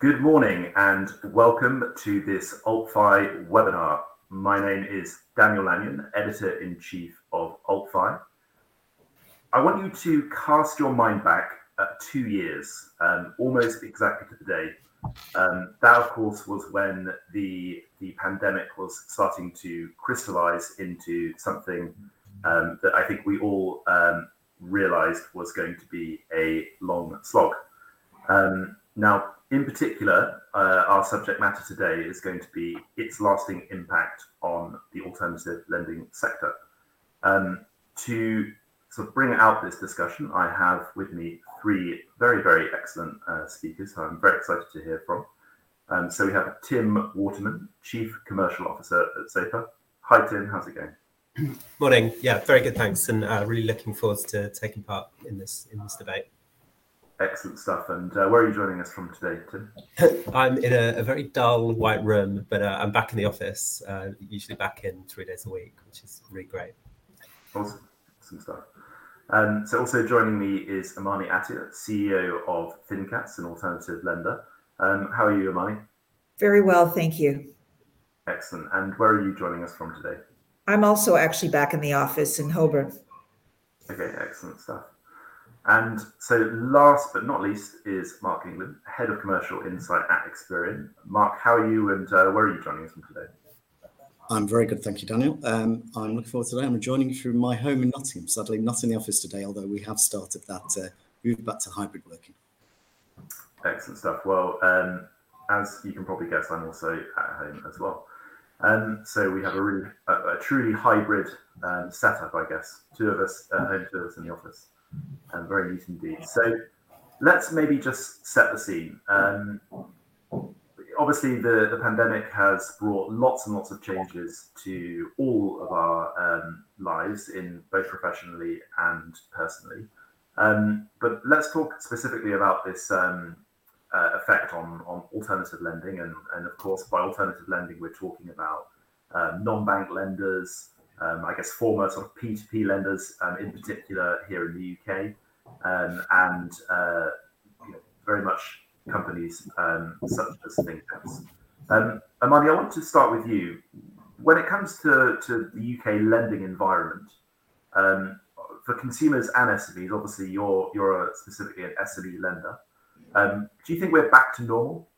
Good morning and welcome to this AltFi webinar. My name is Daniel Lanyon, Editor-in-Chief of AltFi. I want you to cast your mind back two years, um, almost exactly to the day. Um, that, of course, was when the the pandemic was starting to crystallize into something um, that I think we all um, realized was going to be a long slog. Um, now, in particular, uh, our subject matter today is going to be its lasting impact on the alternative lending sector. Um, to sort of bring out this discussion, I have with me three very, very excellent uh, speakers who I'm very excited to hear from. Um, so we have Tim Waterman, Chief Commercial Officer at Zopa. Hi, Tim. How's it going? Morning. Yeah, very good. Thanks, and uh, really looking forward to taking part in this in this debate. Excellent stuff. And uh, where are you joining us from today, Tim? I'm in a, a, very dull white room, but uh, I'm back in the office. Uh, usually back in three days a week, which is really great. Awesome, awesome stuff. Um, so also joining me is Amany Attia, CEO of ThinCats, an alternative lender. Um, how are you, Amany? Very well, thank you. Excellent. And where are you joining us from today? I'm also actually back in the office in Holborn. Okay, excellent stuff. And so, last but not least, is Mark England, Head of Commercial Insight at Experian. Mark, how are you and uh, where are you joining us from today? I'm very good, thank you, Daniel. Um, I'm looking forward to today. I'm joining you from my home in Nottingham. Sadly, not in the office today, although we have started that uh, move back to hybrid working. Excellent stuff. Well, um, as you can probably guess, I'm also at home as well. Um, so we have a really, a, a truly hybrid um, setup, I guess. Two of us at home, two of us in the office and very neat indeed. So let's maybe just set the scene. Um, obviously, the, the pandemic has brought lots and lots of changes to all of our um, lives, in both professionally and personally. Um, but let's talk specifically about this um, uh, effect on, on alternative lending. And, and of course, by alternative lending, we're talking about uh, non bank lenders, um, I guess, former sort of P2P lenders, um, in particular here in the UK, um, and uh, you know, very much companies um, such as ThinCats. Um, Amany, I want to start with you. When it comes to, to the UK lending environment, um, for consumers and SMEs, obviously you're you're a, specifically an SME lender. Um, do you think we're back to normal?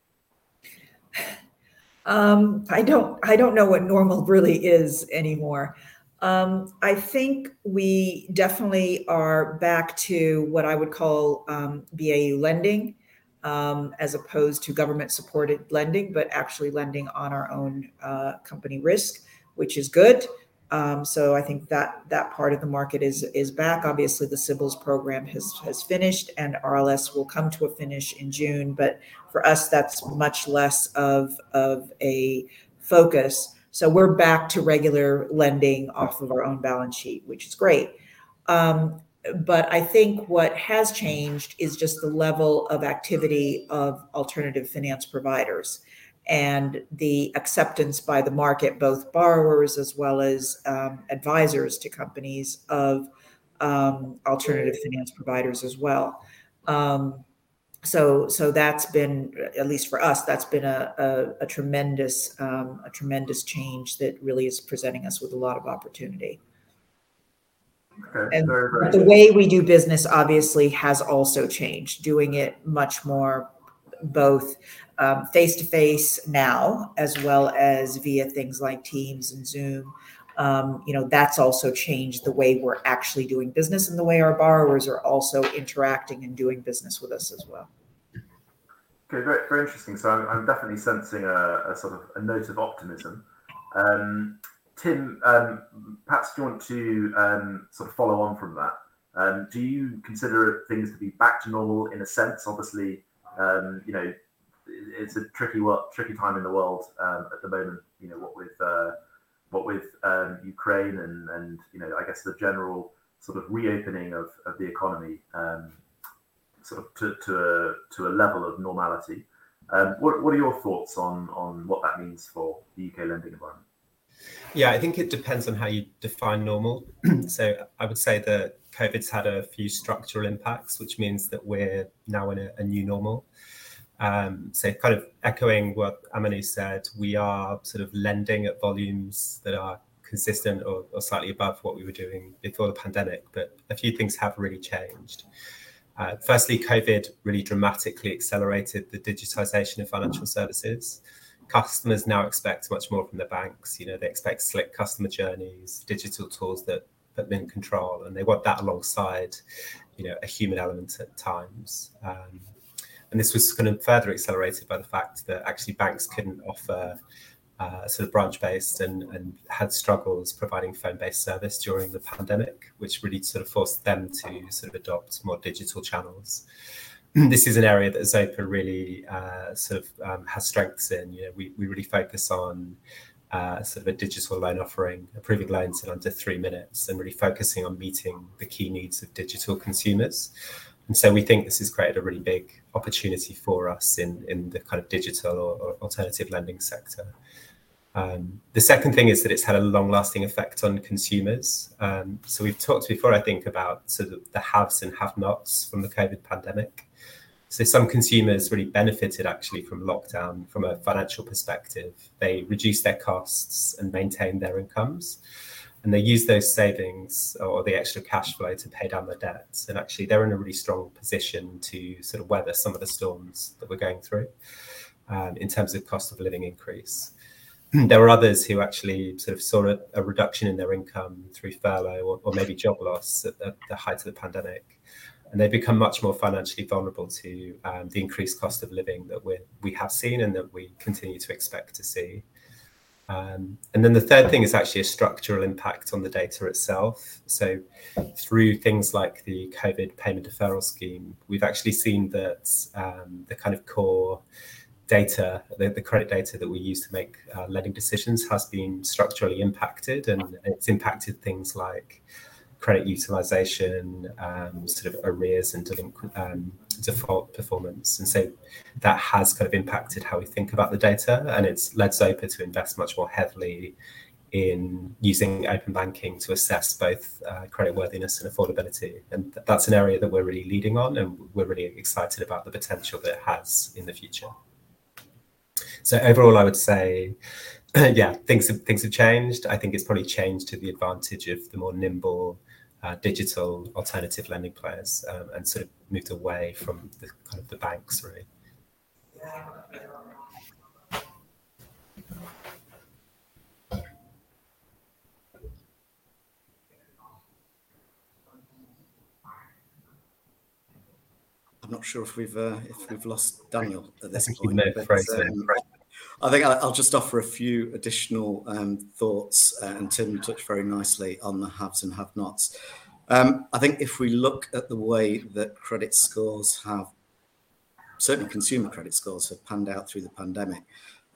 Um, I don't I don't know what normal really is anymore. Um, I think we definitely are back to what I would call um, BAU lending, um, as opposed to government supported lending, but actually lending on our own uh, company risk, which is good. Um, so I think that that part of the market is is back. Obviously, the CBILS program has has finished, and RLS will come to a finish in June. But for us, that's much less of of a focus. So we're back to regular lending off of our own balance sheet, which is great. Um, but I think what has changed is just the level of activity of alternative finance providers and the acceptance by the market, both borrowers as well as um, advisors to companies of um, alternative finance providers as well. Um, so so that's been at least for us that's been a, a, a tremendous um, a tremendous change that really is presenting us with a lot of opportunity. Okay, and very, very the way we do business obviously has also changed. Doing it much more both face to face now as well as via things like teams and zoom um, you know that's also changed the way we're actually doing business and the way our borrowers are also interacting and doing business with us as well. Okay very, very interesting. So i'm, I'm definitely sensing a, a, sort of a note of optimism. Um, tim um, perhaps do you want to um, sort of follow on from that? Um, do you consider things to be back to normal in a sense? Obviously um, you know it's a tricky tricky time in the world at the moment you know what with uh, what with um, Ukraine and and you know I guess the general sort of reopening of, of the economy um, sort of to, to a to a level of normality. Um, what, what are your thoughts on on what that means for the UK lending environment? Yeah, I think it depends on how you define normal. so I would say that COVID's had a few structural impacts, which means that we're now in a, a new normal. Um, so, kind of echoing what Amany said, we are sort of lending at volumes that are consistent or, or, slightly above what we were doing before the pandemic, but a few things have really changed. Uh, firstly, COVID really dramatically accelerated the digitization of financial services. Customers now expect much more from the banks. You know, they expect slick customer journeys, digital tools that put them in control, and they want that alongside, you know, a human element at times. Um, and this was kind of further accelerated by the fact that actually banks couldn't offer uh, sort of branch based and, and had struggles providing phone based service during the pandemic, which really sort of forced them to sort of adopt more digital channels. this is an area that Zopa really uh, sort of um, has strengths in. You know, we, we really focus on uh, sort of a digital loan offering, approving loans in under three minutes, and really focusing on meeting the key needs of digital consumers. And so we think this has created a really big opportunity for us in, in the kind of digital or, or alternative lending sector. Um, the second thing is that it's had a long lasting effect on consumers. Um, so we've talked before, I think, about sort of the haves and have nots from the COVID pandemic. So some consumers really benefited actually from lockdown from a financial perspective. They reduced their costs and maintained their incomes. And they use those savings or the extra cash flow to pay down their debts. And actually, they're in a really strong position to sort of weather some of the storms that we're going through um, in terms of cost of living increase. there were others who actually sort of saw a, a reduction in their income through furlough or, or maybe job loss at the, the, height of the pandemic. And they become much more financially vulnerable to um, the increased cost of living that we we have seen and that we continue to expect to see. Um, and then the third thing is actually a structural impact on the data itself. So, through things like the COVID payment deferral scheme, we've actually seen that um, the kind of core data, the, the, credit data that we use to make uh, lending decisions has been structurally impacted, and it's impacted things like credit utilization, um, sort of arrears and delinquent um, default performance. And so that has kind of impacted how we think about the data, and it's led Zopa to invest much more heavily in using open banking to assess both uh, credit worthiness and affordability. And that's an area that we're really leading on, and we're really excited about the potential that it has in the future. So overall, I would say, yeah, things have, things have changed. I think it's probably changed to the advantage of the more nimble uh, digital alternative lending players um, and sort of moved away from the kind of the banks really. I'm not sure if we've uh, if we've lost Daniel at this point. But, um, I think I'll just offer a few additional um, thoughts, uh, and Tim touched very nicely on the haves and have-nots. Um, I think if we look at the way that credit scores have, certainly consumer credit scores have panned out through the pandemic,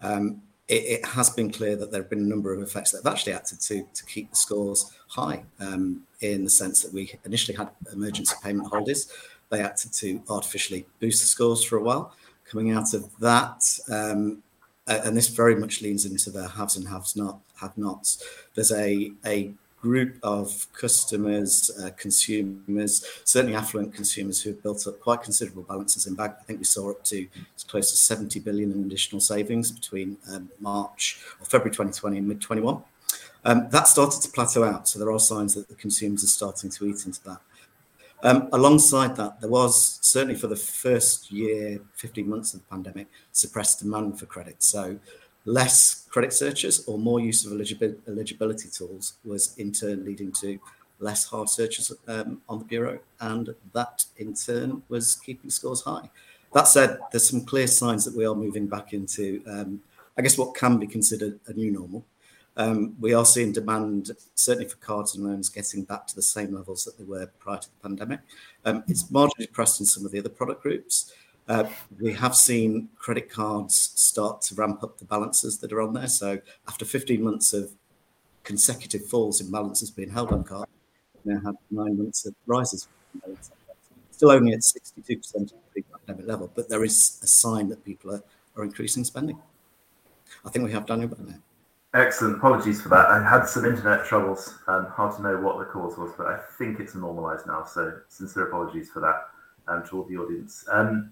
um, it, it, has been clear that there have been a number of effects that have actually acted to, to keep the scores high um, in the sense that we initially had emergency payment holidays. They acted to artificially boost the scores for a while. Coming out of that, um, and this very much leans into the haves and haves not have nots. There's a a group of customers, uh, consumers, certainly affluent consumers who have built up quite considerable balances in bank. I think we saw up to as close to 70 billion in additional savings between um, March or February 2020 and mid 21. Um, that started to plateau out, so there are signs that the consumers are starting to eat into that. Um, alongside that, there was certainly for the first year, 15 months of the pandemic, suppressed demand for credit. So less credit searches or more use of eligibility tools was in turn leading to less hard searches um, on the bureau, and that in turn was keeping scores high. That said, there's some clear signs that we are moving back into, um, I guess, what can be considered a new normal. Um, we are seeing demand, certainly for cards and loans, getting back to the same levels that they were prior to the pandemic. Um, it's marginally depressed in some of the other product groups. Uh, we have seen credit cards start to ramp up the balances that are on there. So after 15 months of consecutive falls in balances being held on cards, we now have nine months of rises. Still only at 62% of the pre-pandemic level, but there is a sign that people are, are increasing spending. I think we have Daniel back now. Excellent. Apologies for that. I had some internet troubles. Um, hard to know what the cause was, but I think it's normalised now. So sincere apologies for that um, to all the audience. Um,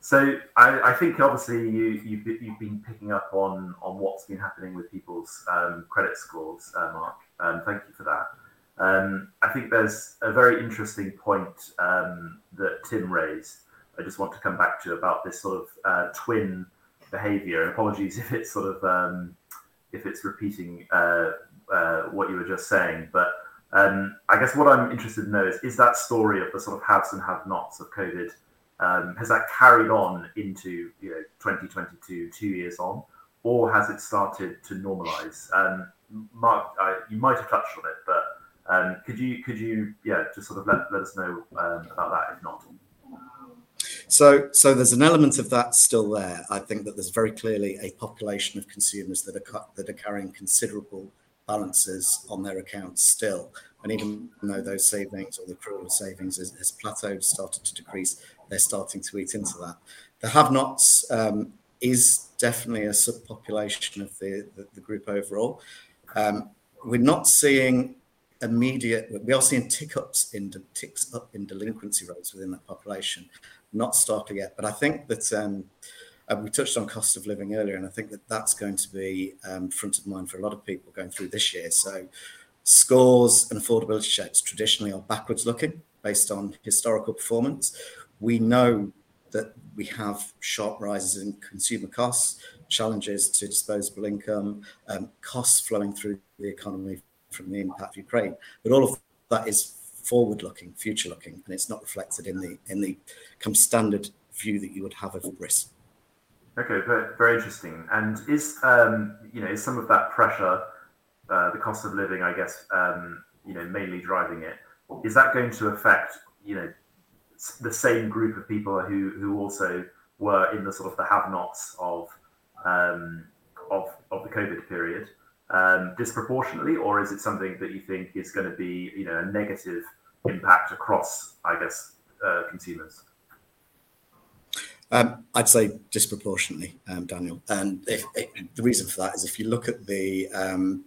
so I, I, think obviously you, you've, you've, been picking up on, on what's been happening with people's um, credit scores, uh, Mark. Um, thank you for that. Um, I think there's a very interesting point that Tim raised. I just want to come back to about this sort of uh, twin behavior. Apologies if it's sort of if it's repeating uh, uh, what you were just saying, but um, I guess what I'm interested to know is is that story of the sort of haves and have-nots of COVID um, has that carried on into you know 2022, two years on, or has it started to normalise? Um, Mark, I, you might have touched on it, but um, could you could you yeah just sort of let, let us know um, about that if not? So, so there's an element of that still there. I think that there's very clearly a population of consumers that are that are carrying considerable balances on their accounts still. And even though those savings or the accrual of savings has, has plateaued, started to decrease, they're starting to eat into that. The have-nots um, is definitely a subpopulation of the, the, the group overall. Um, we're not seeing immediate. We are seeing tick ups in ticks up in delinquency rates within that population, not starkly yet. But I think that um, uh, we touched on cost of living earlier, and I think that that's going to be um, front of mind for a lot of people going through this year. So, scores and affordability checks traditionally are backwards looking based on historical performance. We know that we have sharp rises in consumer costs, challenges to disposable income, um, costs flowing through the economy from the impact of Ukraine. But all of that is forward-looking, future-looking, and it's not reflected in the in the kind of standard view that you would have of risk. Okay, very, very interesting. And is um, you know is some of that pressure, uh, the cost of living, I guess, um, you know, mainly driving it? Is that going to affect you know the same group of people who who also were in the sort of the have-nots of um, of of the COVID period um, disproportionately, or is it something that you think is going to be you know a negative impact across, I guess, uh, consumers? Um, I'd say disproportionately, um, Daniel. And if, if, the reason for that is if you look at the um,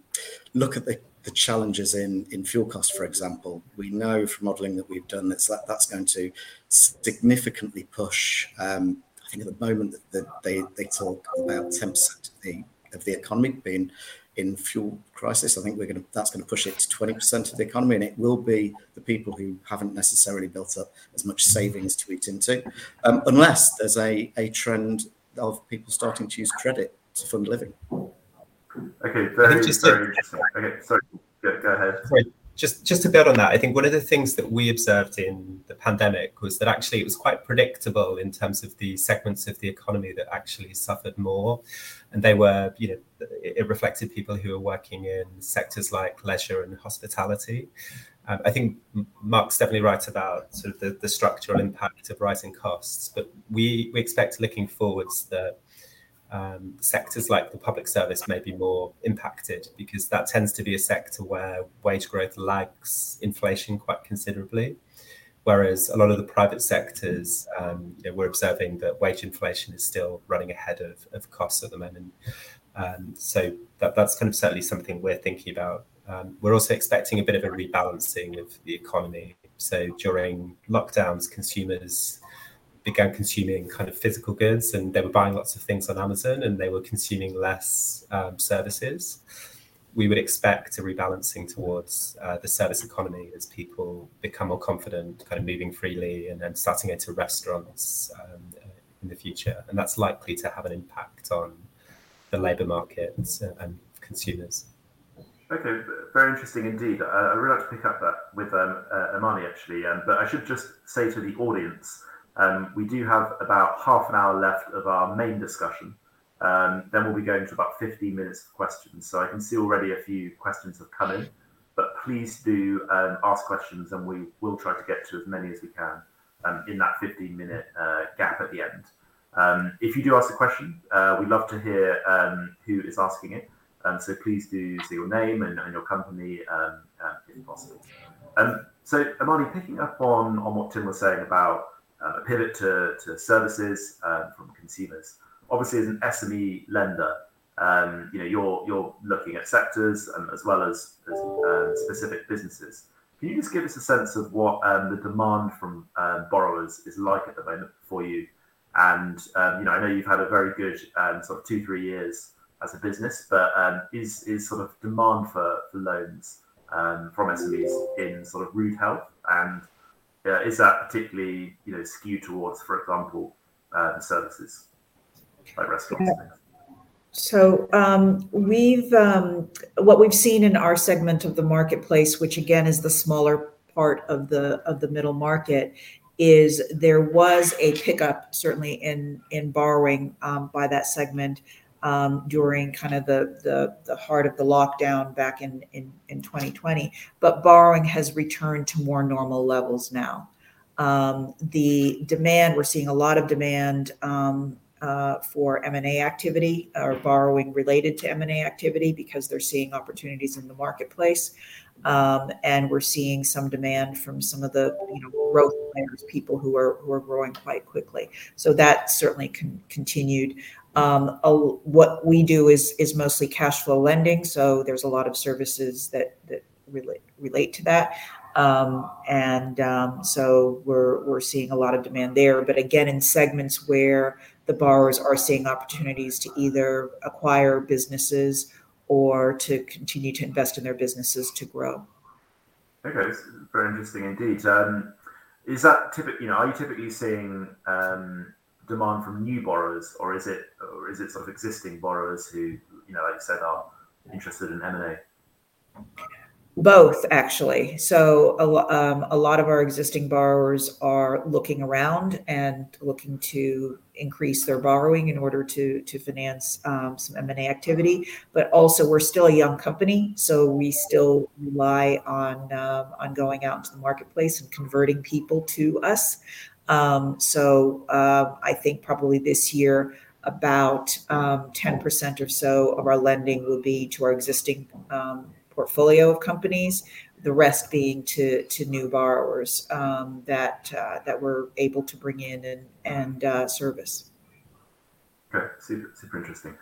look at the, the, challenges in in fuel costs, for example, we know from modelling that we've done that that's going to significantly push. Um, I think at the moment that they they talk about ten percent of the of the economy being in fuel crisis. I think we're going to that's going to push it to 20% of the economy, and it will be the people who haven't necessarily built up as much savings to eat into, um, unless there's a a trend of people starting to use credit to fund living. Okay, very, very interesting. Okay, sorry, go, go ahead. Sorry just just to build on that, I think one of the things that we observed in the pandemic was that actually it was quite predictable in terms of the segments of the economy that actually suffered more, and they were, you know, it reflected people who were working in sectors like leisure and hospitality. Um, I think Mark's definitely right about sort of the, the structural impact of rising costs, but we we expect looking forwards that um, sectors like the public service may be more impacted because that tends to be a sector where wage growth lags inflation quite considerably. Whereas a lot of the private sectors, um, you know, we're observing that wage inflation is still running ahead of, of costs at the moment. Um, so that, that's kind of certainly something we're thinking about. Um, we're also expecting a bit of a rebalancing of the economy. So during lockdowns, consumers began consuming kind of physical goods and they were buying lots of things on Amazon and they were consuming less um, services. We would expect a rebalancing towards uh, the service economy as people become more confident, kind of moving freely and then starting into restaurants um, in the future. And that's likely to have an impact on the labour market and consumers. Okay, very interesting indeed. Uh, I would really like to pick up that with um, uh, Amany actually, um, but I should just say to the audience um, we do have about half an hour left of our main discussion. Um, then we'll be going to about 15 minutes of questions. So I can see already a few questions have come in, but please do um, ask questions and we will try to get to as many as we can um, in that 15 minute uh, gap at the end. Um, if you do ask a question, uh, we'd love to hear um, who is asking it. so please do say your name and, and your company uh, if possible. so Amany, picking up on, on what Tim was saying about uh, a pivot to, to services um, from consumers. Obviously, as an SME lender, um, you know you're you're looking at sectors um, as well as, as um, specific businesses. Can you just give us a sense of what um, the demand from um, borrowers is like at the moment for you, And um, you know, I know you've had a very good sort of two three years as a business, but is is sort of demand for, for loans from SMEs in sort of rude health, and uh, is that particularly you know skewed towards, for example, uh, services like restaurants? So um, we've um, what we've seen in our segment of the marketplace, which again is the smaller part of the of the middle market, is there was a pickup certainly in in borrowing um, by that segment um, during kind of the, the, the heart of the lockdown back in, in, in 2020, but borrowing has returned to more normal levels now. Um, the demand, we're seeing a lot of demand um, uh, for M&A activity or borrowing related to M&A activity because they're seeing opportunities in the marketplace. Um, and we're seeing some demand from some of the growth players, people who are who are growing quite quickly. So that certainly con- continued. Um, what we do is is mostly cash flow lending. So there's a lot of services that that relate relate to that. Um, and so we're we're seeing a lot of demand there. But again, in segments where the borrowers are seeing opportunities to either acquire businesses or to continue to invest in their businesses to grow. Okay, it's very interesting indeed. Um, is that typically, you know, are you typically seeing um, demand from new borrowers, or is it, or is it sort of existing borrowers who, you know, like you said, are interested in M and A? Both, actually. So a, um, a lot of our existing borrowers are looking around and looking to increase their borrowing in order to to finance um, some M and A activity. But also, we're still a young company, so we still rely on um, on going out into the marketplace and converting people to us. Um, so uh, I think probably this year about 10% um, or so of our lending will be to our existing um, portfolio of companies, the rest being to to new borrowers um, that uh, that we're able to bring in and and uh, service. Okay, super super interesting.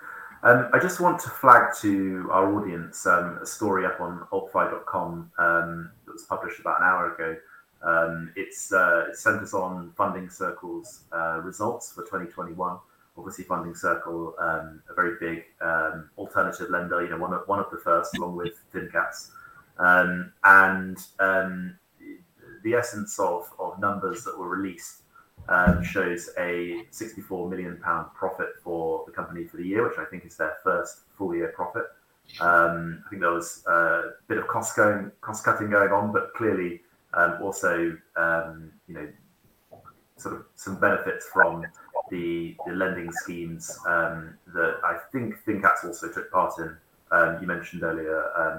Um, I just want to flag to our audience um, a story up on altfi.com um, that was published about an hour ago. Um, it's uh, it centers on Funding Circle's uh, results for 2021 obviously Funding Circle, um, a very big alternative lender, you know, one of, one of the first, along with ThinCats. Um, and um, the essence of, of numbers that were released um, shows a 64 million pound profit for the company for the year, which I think is their first full year profit. Um, I think there was a bit of cost going, cost cutting going on, but clearly also, you know, sort of some benefits from the, the lending schemes um, that I think ThinCats also took part in. Um, you mentioned earlier um.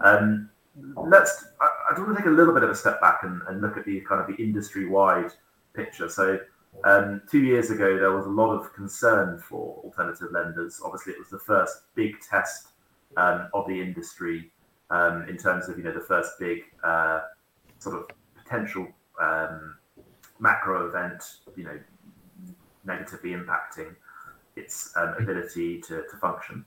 Um, let's. I, I want to take a little bit of a step back and, and look at the kind of the industry-wide picture. So, um, two years ago, there was a lot of concern for alternative lenders. Obviously, it was the first big test um, of the industry um, in terms of you know the first big uh, sort of potential um, macro event. You know, negatively impacting its um, ability to, to function.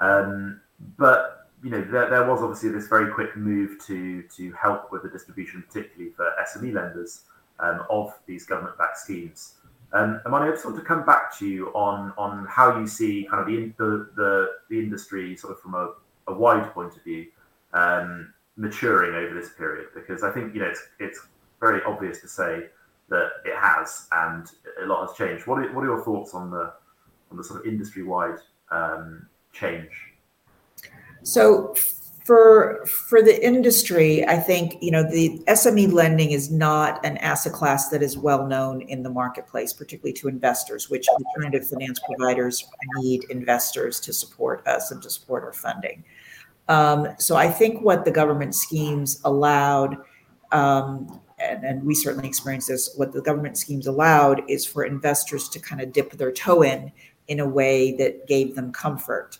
Um, but you know, there, there, was obviously this very quick move to to help with the distribution, particularly for SME lenders um, of these government-backed schemes. Um, Amany, I just want to come back to you on on how you see kind of the the, the, the industry sort of from a, a wide point of view um, maturing over this period, because I think you know it's it's very obvious to say that it has, and a lot has changed. What are, what are your thoughts on the on the sort of industry wide um, change? So for for the industry, I think you know the SME lending is not an asset class that is well known in the marketplace, particularly to investors, which alternative finance providers need investors to support us and to support our funding. Um, so I think what the government schemes allowed um, and, and we certainly experienced this, what the government schemes allowed is for investors to kind of dip their toe in in a way that gave them comfort.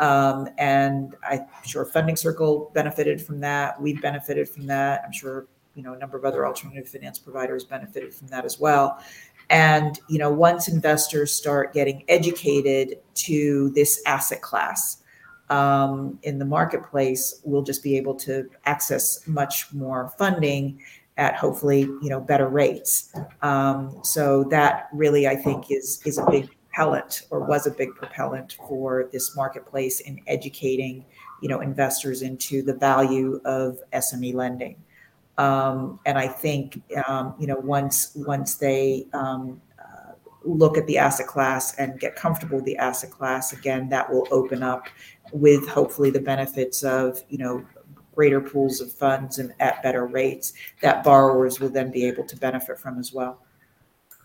Um, and I'm sure Funding Circle benefited from that. We benefited from that. I'm sure you know a number of other alternative finance providers benefited from that as well. And you know, once investors start getting educated to this asset class um, in the marketplace, we'll just be able to access much more funding at hopefully you know better rates. Um, so that really I think is is a big propellant or was a big propellant for this marketplace in educating you know investors into the value of SME lending. Um, and I think um, you know once once they um, uh, look at the asset class and get comfortable with the asset class again, that will open up with hopefully the benefits of you know greater pools of funds and at better rates that borrowers will then be able to benefit from as well.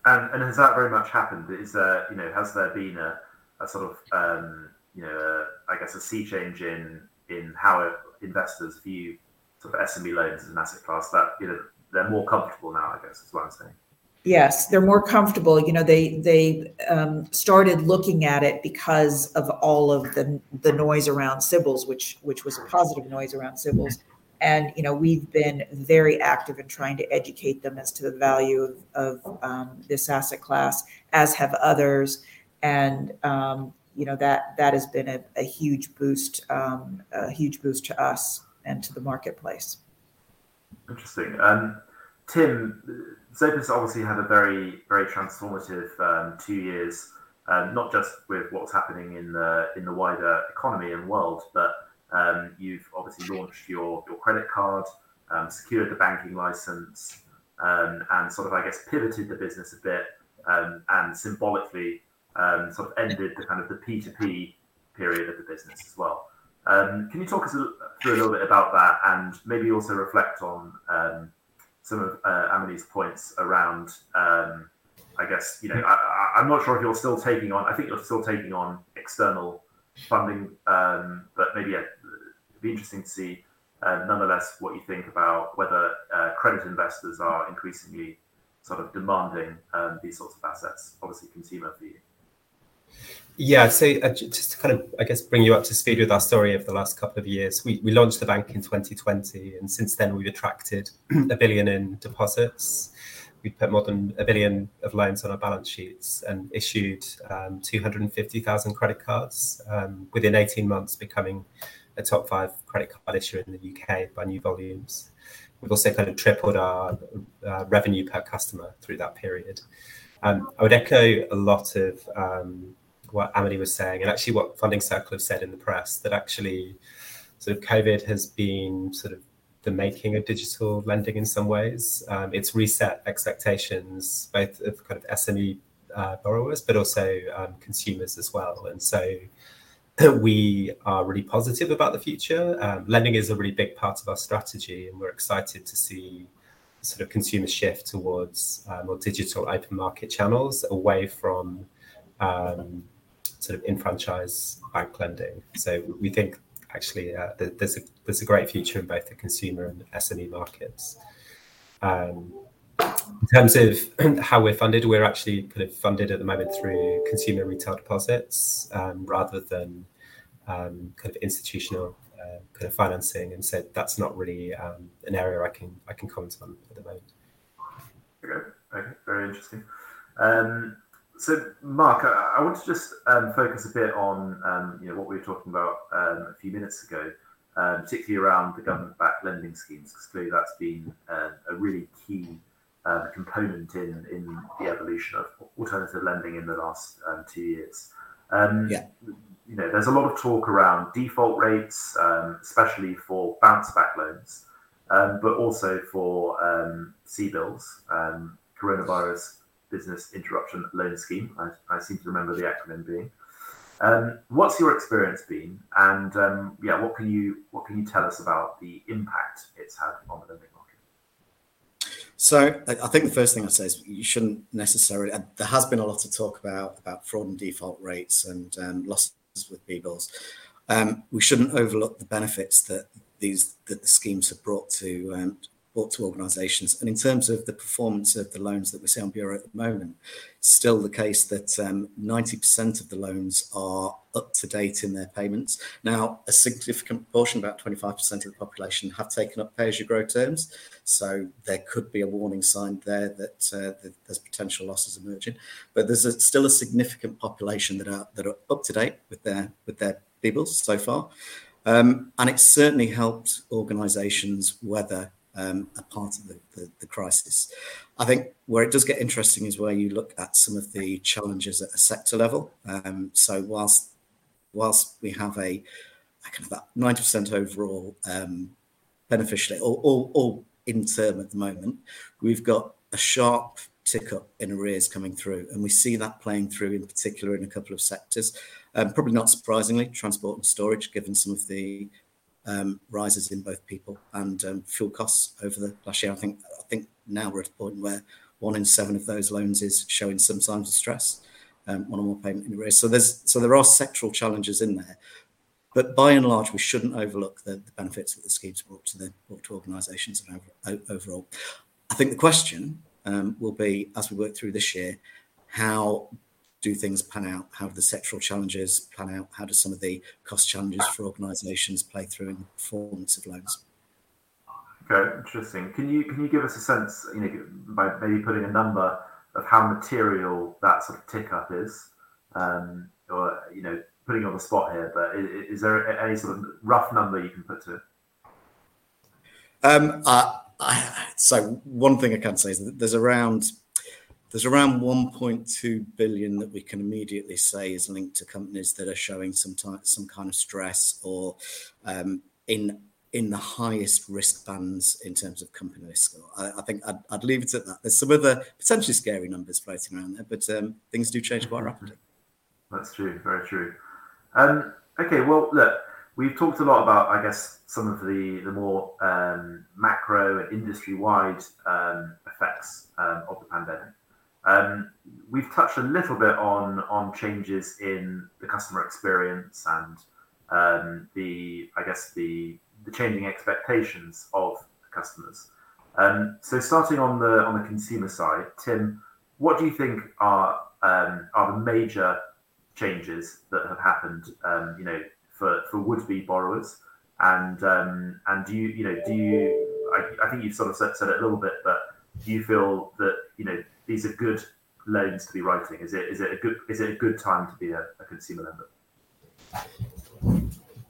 And, and has that very much happened? Is there you know has there been a, a sort of um, you know a, I guess a sea change in in how investors view sort of SME loans as an asset class that you know they're more comfortable now. I guess is what I'm saying. Yes, they're more comfortable. You know, they they um, started looking at it because of all of the the noise around CBILS, which which was a positive noise around CBILS. And you know, we've been very active in trying to educate them as to the value of, of um, this asset class, as have others. And um, you know that that has been a, a huge boost, um, a huge boost to us and to the marketplace. Interesting. Um, Tim, Zopa's obviously had a very, very transformative um, two years, um, not just with what's happening in the in the wider economy and world, but um, you've obviously launched your your credit card, um, secured the banking license, um, and sort of I guess pivoted the business a bit, um, and symbolically sort of ended the kind of the P two P period of the business as well. can you talk us through a little bit about that, and maybe also reflect on some of uh, Amany's points around, um, I guess, you know, I, am not sure if you're still taking on, I think you're still taking on external funding, um, but maybe it'd be interesting to see, uh, nonetheless, what you think about whether uh, credit investors are increasingly sort of demanding um, these sorts of assets, obviously consumer for you. Yeah, so uh, just to kind of, I guess, bring you up to speed with our story of the last couple of years, we, we launched the bank in 2020, and since then we've attracted a billion in deposits. We've put more than a billion of loans on our balance sheets and issued um, 250,000 credit cards um, within 18 months, becoming a top five credit card issuer in the UK by new volumes. We've also kind of tripled our uh, revenue per customer through that period. Um, I would echo a lot of um, what Amany was saying, and actually what Funding Circle have said in the press that actually sort of COVID has been sort of the making of digital lending in some ways. Um, it's reset expectations both of kind of SME uh, borrowers, but also um, consumers as well. And so we are really positive about the future. Um, lending is a really big part of our strategy, and we're excited to see sort of consumer shift towards uh, more digital open market channels away from um, sort of enfranchise bank lending. So we think actually uh, there's a there's a great future in both the consumer and SME markets. Um, in terms of how we're funded, we're actually kind of funded at the moment through consumer retail deposits um, rather than um, kind of institutional uh, kind of financing, and said that's not really um, an area I can I can comment on at the moment. Okay, okay, very interesting. Um, so, Mark, I, I, want to just um, focus a bit on um, you know what we were talking about um, a few minutes ago, um, particularly around the government-backed lending schemes, because clearly that's been uh, a really key uh, component in in the evolution of alternative lending in the last um, two years. yeah. You know, there's a lot of talk around default rates, especially for bounce-back loans, but also for um, CBILS, coronavirus Business Interruption Loan Scheme. I, I seem to remember the acronym being. Um, what's your experience been, and um, yeah, what can you what can you tell us about the impact it's had on the lending market? So I think the first thing I'd say is you shouldn't necessarily. There has been a lot of talk about about fraud and default rates and um, losses with BBLs. Um, we shouldn't overlook the benefits that these that the schemes have brought to um, brought to organisations. And in terms of the performance of the loans that we see on Bureau at the moment, still the case that um, 90% of the loans are up to date in their payments. Now, a significant portion, about 25% of the population, have taken up pay as you grow terms. So there could be a warning sign there that, uh, that there's potential losses emerging. But there's a, still a significant population that are that are up to date with their with their BBLs so far. Um, and it's certainly helped organisations weather um, a part of the, the, the, crisis. I think where it does get interesting is where you look at some of the challenges at a sector level. Um, so whilst whilst we have a, a kind of that ninety percent overall um, beneficially, all, all, all in term at the moment, we've got a sharp tick up in arrears coming through, and we see that playing through in particular in a couple of sectors. Um, probably not surprisingly, transport and storage, given some of the rises in both people and um, fuel costs over the last year. I think I think now we're at a point where one in seven of those loans is showing some signs of stress, um, one or more payment in arrears. So there's so there are sectoral challenges in there, but by and large, we shouldn't overlook the, benefits that the schemes brought to and overall. I think the question um, will be as we work through this year, how do things pan out? How do the sectoral challenges pan out? How do some of the cost challenges for organisations play through in the performance of loans? Okay, interesting. Can you can you give us a sense, you know, by maybe putting a number of how material that sort of tick up is, um, or you know, putting you on the spot here, but is, is, there any sort of rough number you can put to it? Um, uh, I, so one thing I can say is that there's around there's around 1.2 billion that we can immediately say is linked to companies that are showing some type, some kind of stress or um, in in the highest risk bands in terms of company risk. I, I think I'd, I'd, leave it at that. There's some other potentially scary numbers floating around there, but um, things do change quite rapidly. That's true, very true. Um, okay, well, look, we've talked a lot about, I guess, some of the the more um, macro and industry wide um, effects um, of the pandemic. Um, we've touched a little bit on on changes in the customer experience and um, the I guess the the changing expectations of customers. Um, so starting on the on the consumer side, Tim, what do you think are um, are the major changes that have happened? Um, you know, for for would be borrowers, and um, and do you you know do you I, I think you've sort of said, said it a little bit, but do you feel that you know these are good loans to be writing? Is it is it a good is it a good time to be a, a consumer lender?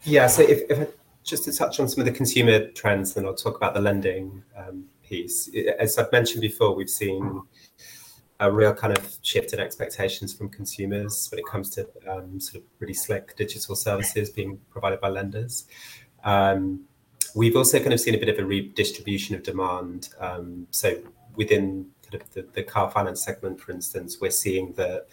Yeah. So if, if I, just to touch on some of the consumer trends, then I'll talk about the lending um, piece. As I've mentioned before, we've seen a real kind of shift in expectations from consumers when it comes to um, sort of really slick digital services being provided by lenders. Um, we've also kind of seen a bit of a redistribution of demand. Um, so within the, the, car finance segment, for instance, we're seeing that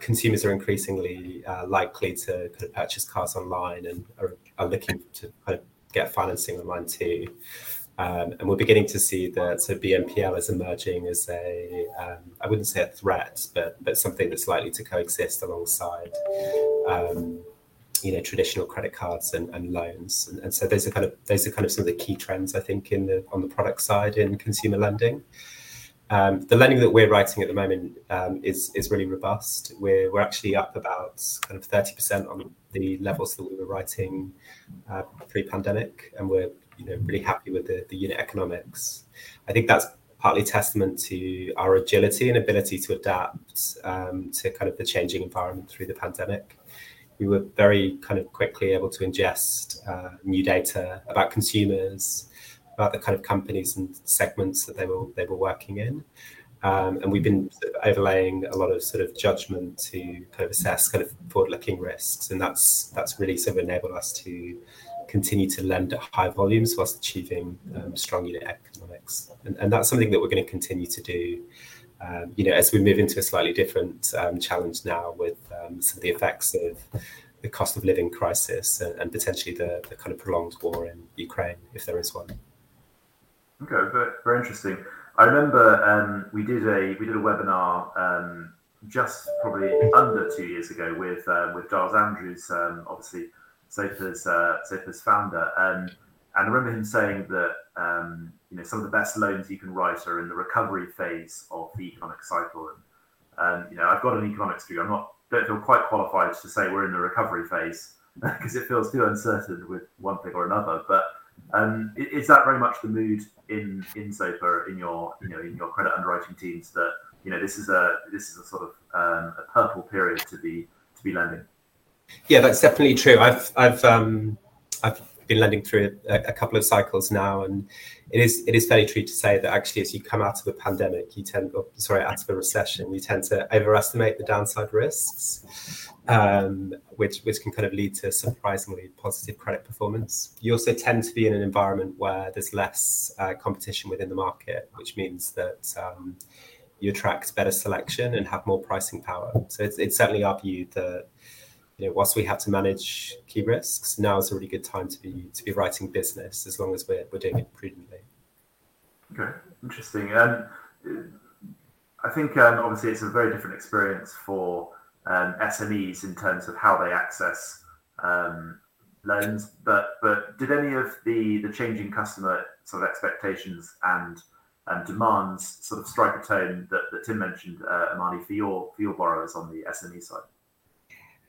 consumers are increasingly uh, likely to kind of purchase cars online and are, are, looking to kind of get financing online too. Um, and we're beginning to see that so BNPL is emerging as a um, I wouldn't say a threat, but but something that's likely to coexist alongside um, you know traditional credit cards and, and loans and, and, so those are kind of those are kind of some of the key trends i think in the on the product side in consumer lending um, the lending that we're writing at the moment um, is is really robust. We're, we're actually up about kind of 30% on the levels that we were writing uh, pre-pandemic and we're you know really happy with the, the unit economics. I think that's partly testament to our agility and ability to adapt um, to kind of the changing environment through the pandemic. We were very kind of quickly able to ingest uh, new data about consumers, about the kind of companies and segments that they were they were working in. Um, and we've been sort of overlaying a lot of sort of judgment to kind of assess kind of forward-looking risks, and that's that's really sort of enabled us to continue to lend at high volumes whilst achieving um, strong unit economics, and, and that's something that we're going to continue to do um, you know, as we move into a slightly different um, challenge now with um, some of the effects of the cost of living crisis and, and, potentially the, the kind of prolonged war in Ukraine, if there is one. Okay, very, very interesting. I remember um, we did a we did a webinar um, just probably under two years ago with uh, with Giles Andrews, um, obviously Zopa's uh, Zopa's founder, and I remember him saying that um, you know some of the best loans you can write are in the recovery phase of the economic cycle. And um, you know, I've got an economics degree. I'm not don't feel quite qualified to say we're in the recovery phase because it feels too uncertain with one thing or another. But um, is that very much the mood in in Zopa in your you know in your credit underwriting teams that you know this is a this is a sort of um, a purple period to be to be lending? Yeah, that's definitely true. I've I've um, I've been lending through a, a, couple of cycles now, and it is it is fairly true to say that actually, as you come out of a pandemic, you tend, or, sorry, out of a recession, you tend to overestimate the downside risks, um, which which can kind of lead to surprisingly positive credit performance. You also tend to be in an environment where there's less uh, competition within the market, which means that um, you attract better selection and have more pricing power. So it's, it's certainly our view that you know, whilst we have to manage key risks, now is a really good time to be to be writing business as long as we're, we're doing it prudently. Okay, interesting. Um, I think um, obviously it's a very different experience for um, SMEs in terms of how they access um, loans. But but did any of the the changing customer sort of expectations and and demands sort of strike a tone that, that Tim mentioned, uh, Amany, for your for your borrowers on the SME side?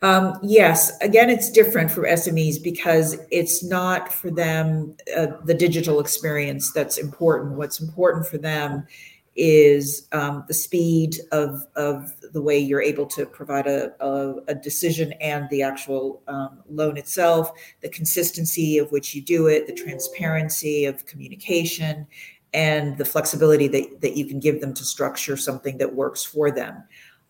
Um, yes, again, it's different for SMEs because it's not for them uh, the digital experience that's important. What's important for them is um, the speed of, of the way you're able to provide a, a, a decision and the actual um, loan itself, the consistency of which you do it, the transparency of communication, and the flexibility that, that you can give them to structure something that works for them.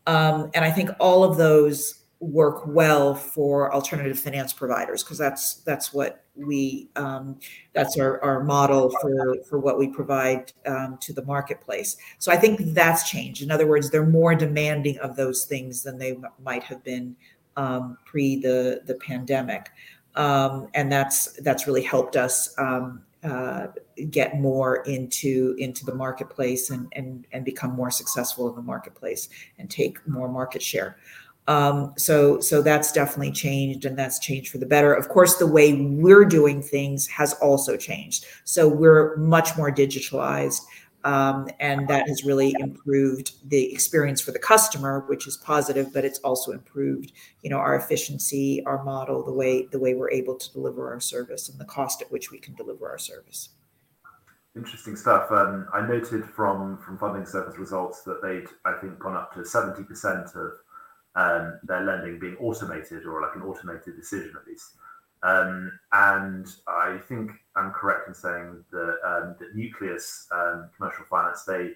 Um, and I think all of those work well for alternative finance providers because that's that's what we um, that's our, our model for for what we provide um, to the marketplace. So i think that's changed. In other words they're more demanding of those things than they m- might have been um, pre the the pandemic. Um, and that's that's really helped us um, uh, get more into into the marketplace and and and become more successful in the marketplace and take more market share um, so so that's definitely changed and that's changed for the better. Of course, the way we're doing things has also changed. So we're much more digitalized. Um, and that has really improved the experience for the customer, which is positive, but it's also improved, you know, our efficiency, our model, the way the way we're able to deliver our service, and the cost at which we can deliver our service. Interesting stuff. Um, I noted from from Funding Circle results that they'd, I think, gone up to seventy percent of um, their lending being automated or like an automated decision at least. Um, and I think I'm correct in saying that, um, that Nucleus um, Commercial Finance, they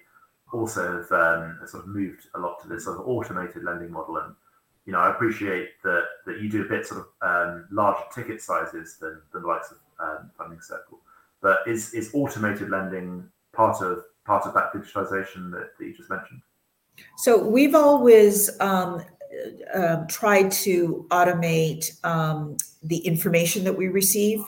also have um, sort of moved a lot to this sort of automated lending model. And, you know, I appreciate that, that you do a bit sort of um, larger ticket sizes than, than the likes of Funding Circle. But is, is automated lending part of part of that digitization that, that you just mentioned? So we've always um, uh, tried to automate um, the information that we receive.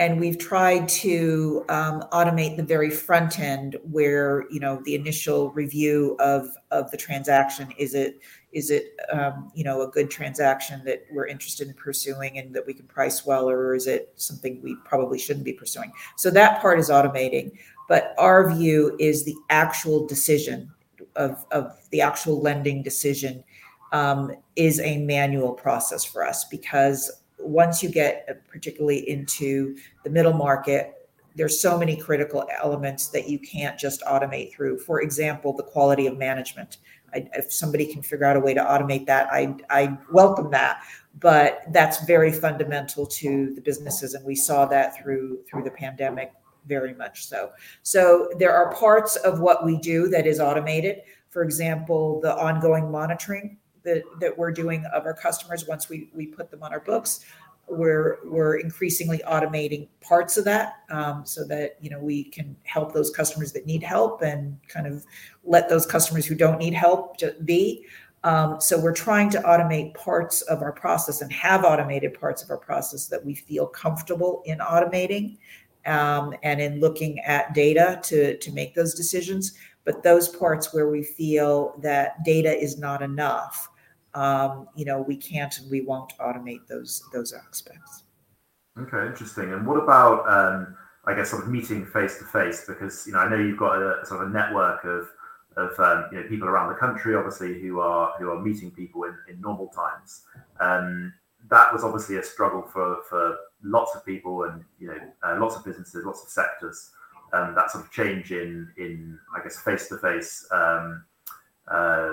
And we've tried to um, automate the very front end where, you know, the initial review of, of the transaction. Is it, is it, um, you know, a good transaction that we're interested in pursuing and that we can price well, or is it something we probably shouldn't be pursuing? So that part is automating. But our view is the actual decision of, of the actual lending decision um, is a manual process for us because once you get uh, particularly into the middle market there's so many critical elements that you can't just automate through. For example the quality of management. I, if somebody can figure out a way to automate that I, I welcome that. But that's very fundamental to the businesses and we saw that through through the pandemic very much so. So there are parts of what we do that is automated. For example the ongoing monitoring that, that we're doing of our customers once we, we put them on our books. We're we're increasingly automating parts of that um, so that you know we can help those customers that need help and kind of let those customers who don't need help be. Um, so we're trying to automate parts of our process and have automated parts of our process that we feel comfortable in automating um, and in looking at data to to make those decisions. But those parts where we feel that data is not enough um, you know, we can't and we won't automate those those aspects. Okay, interesting. And what about, um, I guess, sort of meeting face to face? Because you know, I know you've got a sort of a network of of um, you know people around the country, obviously, who are who are meeting people in, in normal times. Um, that was obviously a struggle for for lots of people and you know uh, lots of businesses, lots of sectors. Um, that sort of change in in I guess face to face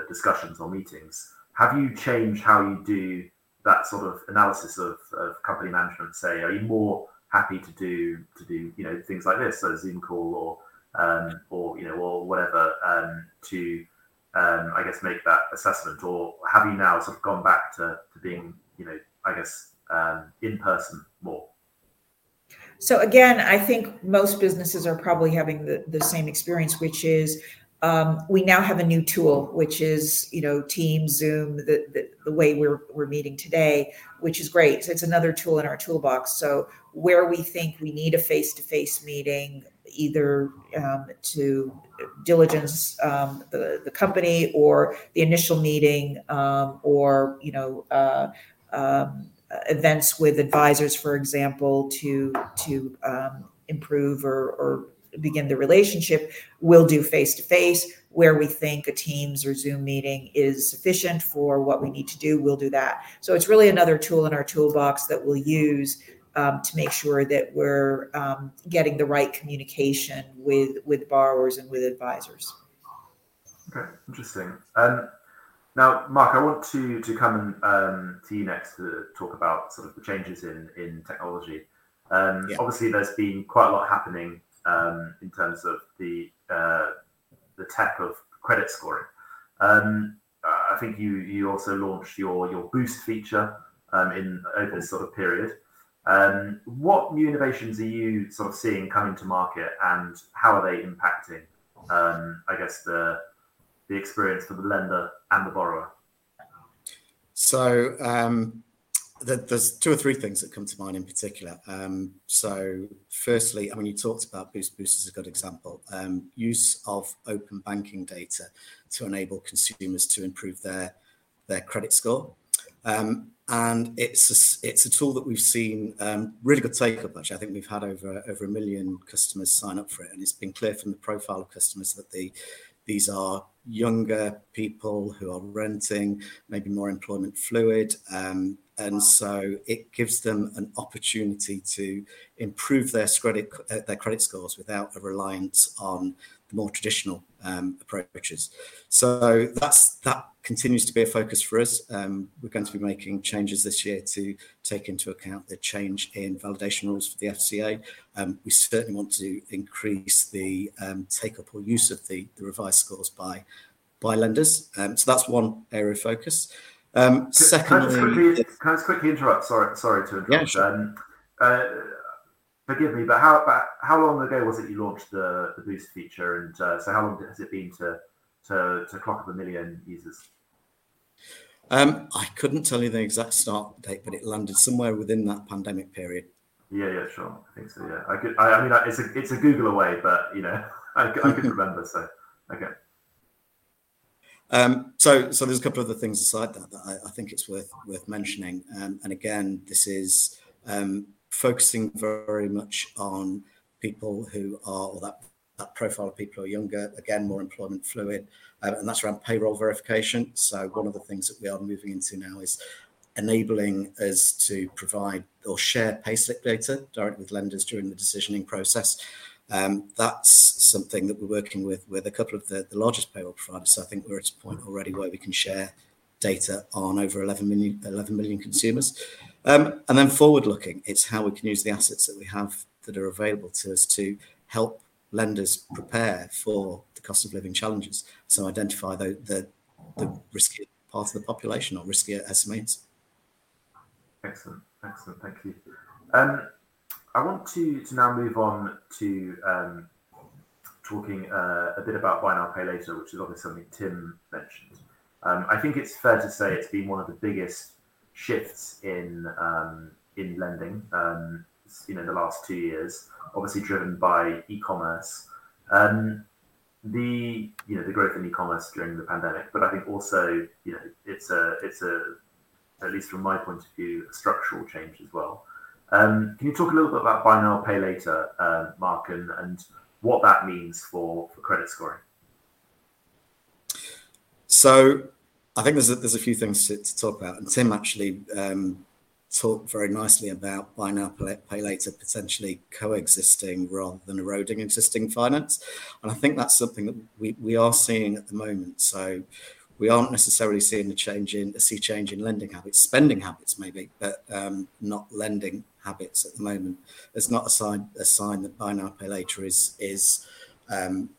discussions or meetings have you changed how you do that sort of analysis of, of company management? Say, are you more happy to do to do you know things like this, a Zoom call or um, or you know or whatever um, to um, I guess make that assessment, or have you now sort of gone back to, to being you know I guess um, in person more? So again, I think most businesses are probably having the, the same experience, which is um, we now have a new tool, which is you know Teams, Zoom, the, the, the way we're we're meeting today, which is great. So it's another tool in our toolbox. So where we think we need a face-to-face meeting, either um, to diligence um, the the company or the initial meeting, um, or you know. Uh, um, events with advisors, for example, to to um, improve or, or begin the relationship, we'll do face to face. Where we think a Teams or Zoom meeting is sufficient for what we need to do, we'll do that. So it's really another tool in our toolbox that we'll use um, to make sure that we're um, getting the right communication with with borrowers and with advisors. Okay, interesting. Um, now, Mark, I want to to come and um, to you next to talk about sort of the changes in in technology. Um, yeah. Obviously, there's been quite a lot happening um, in terms of the uh, the tech of credit scoring. Um, I think you you also launched your your boost feature um, in over this sort of period. Um, what new innovations are you sort of seeing coming to market, and how are they impacting? Um, I guess the the experience for the lender and the borrower. So um, there's two or three things that come to mind in particular. Um, so, firstly, I mean, you talked about Boost. Boost is a good example. Um, use of open banking data to enable consumers to improve their their credit score, um, and it's a, it's a tool that we've seen um, really good take up. Actually, I think we've had over over a million customers sign up for it, and it's been clear from the profile of customers that the these are younger people who are renting, maybe more employment fluid. Um, and so it gives them an opportunity to improve their credit uh, their credit scores without a reliance on more traditional um, approaches. So that's that continues to be a focus for us. Um, we're going to be making changes this year to take into account the change in validation rules for the FCA. Um, we certainly want to increase the um, take up or use of the, the revised scores by by lenders. Um, so that's one area of focus. Um, secondly, can I, quickly, can I just quickly interrupt? Sorry, sorry to interrupt. Yeah, sure. Um, uh, forgive me, but how about how long ago was it you launched the, the boost feature, and uh, so how long has it been to to, to clock up a million users? Um, I couldn't tell you the exact start date, but it landed somewhere within that pandemic period. Yeah, yeah, sure. I think so. Yeah, I could. I, I mean, it's a it's a Google away, but you know, I, I could remember. So, okay. Um, so, so there's a couple of other things aside that that I, I think it's worth worth mentioning. Um, and again, this is um, focusing very much on people who are, or that that profile of people who are younger, again, more employment fluid, um, and that's around payroll verification. So, one of the things that we are moving into now is enabling us to provide or share payslip data directly with lenders during the decisioning process. Um, that's something that we're working with with a couple of the, the largest payroll providers. So I think we're at a point already where we can share data on over 11 million, 11 million consumers. Um, and then forward looking, it's how we can use the assets that we have that are available to us to help lenders prepare for the cost of living challenges. So identify the, the, the riskier part of the population or riskier SMEs. Excellent, excellent, thank you. Um, I want to, to now move on to um, talking uh, a bit about buy now, pay later, which is obviously something Tim mentioned. Um, I think it's fair to say it's been one of the biggest shifts in um, in lending, um, you know, the last two years. Obviously, driven by e-commerce, um, the you know the growth in e-commerce during the pandemic, but I think also you know it's a it's a at least from my point of view a structural change as well. Um, can you talk a little bit about buy now, pay later, uh, Mark, and, and what that means for, for credit scoring? So I think there's a, there's a few things to, to talk about, and Tim actually um, talked very nicely about buy now, pay later potentially coexisting rather than eroding existing finance, and I think that's something that we, we are seeing at the moment. So we aren't necessarily seeing a change in a sea change in lending habits, spending habits maybe, but um, not lending habits at the moment. It's not a sign a sign that buy now pay later is is um,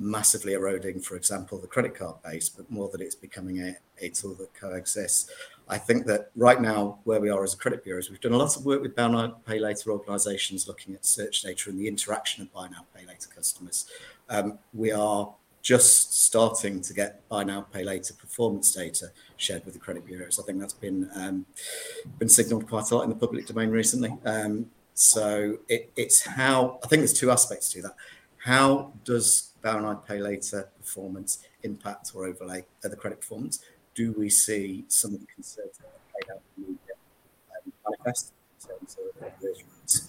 massively eroding, for example, the credit card base, but more that it's becoming a, a tool that coexists. I think that right now, where we are as a credit bureau, is we've done a lot of work with buy now pay later organisations looking at search data and the interaction of buy now pay later customers. Um, we are just starting to get buy now pay later performance data shared with the credit bureaus. I think that's been um, been signalled quite a lot in the public domain recently. Um, so it, it's how I think there's two aspects to that. How does buy now pay later performance impact or overlay of the credit performance? Do we see some of the concerns that are played out in the media um, manifest in terms of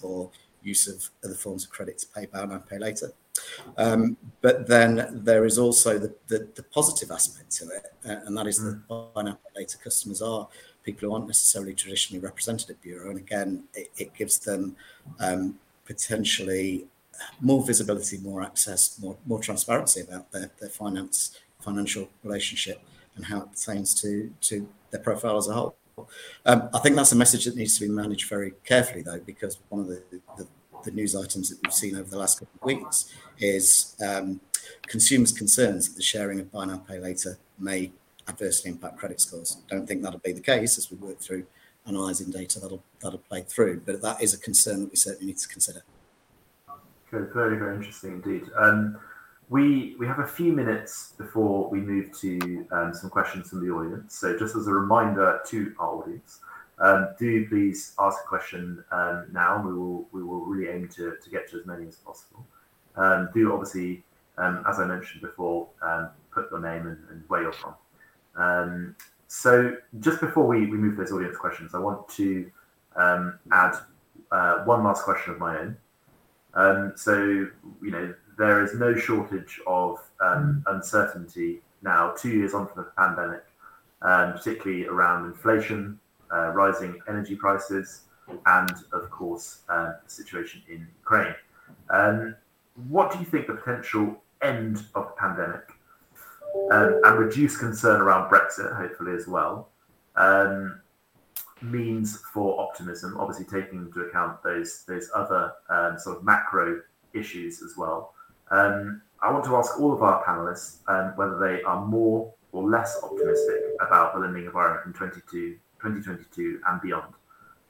or use of other forms of credit to pay buy now pay later? Um, but then there is also the, the, the positive aspect to it, uh, and that is mm. that buy now pay later customers are people who aren't necessarily traditionally represented at Bureau. And again, it, it gives them um, potentially more visibility, more access, more, more transparency about their, their finance financial relationship and how it pertains to, to their profile as a whole. Um, I think that's a message that needs to be managed very carefully, though, because one of the, the, the news items that we've seen over the last couple of weeks is um, consumers' concerns that the sharing of buy now, pay later may adversely impact credit scores. I Don't think that'll be the case as we work through analysing data that'll that'll play through, but that is a concern that we certainly need to consider. Good, very very interesting indeed. Um, we we have a few minutes before we move to um, some questions from the audience. So just as a reminder to our audience, um, do please ask a question um, now. We will we will really aim to, to get to as many as possible. Um, do obviously, um, as I mentioned before, put your name and, and, where you're from. So just before we, we move to those audience questions, I want to add uh, one last question of my own. So you know there is no shortage of uncertainty now, two years on from the pandemic, particularly around inflation, uh, rising energy prices, and of course, uh, the situation in Ukraine. Um, what do you think the potential end of the pandemic um, and reduced concern around Brexit, hopefully as well, um, means for optimism? Obviously, taking into account those those other um, sort of macro issues as well. Um, I want to ask all of our panelists um, whether they are more or less optimistic about the lending environment in 22 2022 and beyond,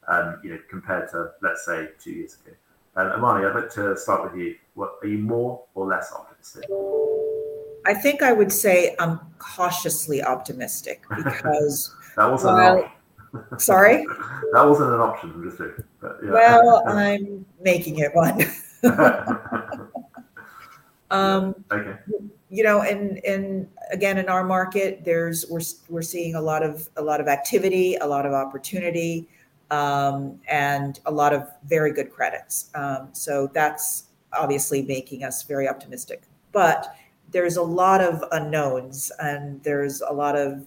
um, you know, compared to, let's say, two years ago. Um, Amany, I'd like to start with you. What, are you more or less optimistic? I think I would say I'm cautiously optimistic because that wasn't well, sorry that wasn't an option. I'm just saying. Yeah. Well, I'm making it one. um, okay you know, and and again, in our market, there's we're we're seeing a lot of a lot of activity, a lot of opportunity, um, and a lot of very good credits. Um, so that's obviously making us very optimistic. But there's a lot of unknowns, and there's a lot of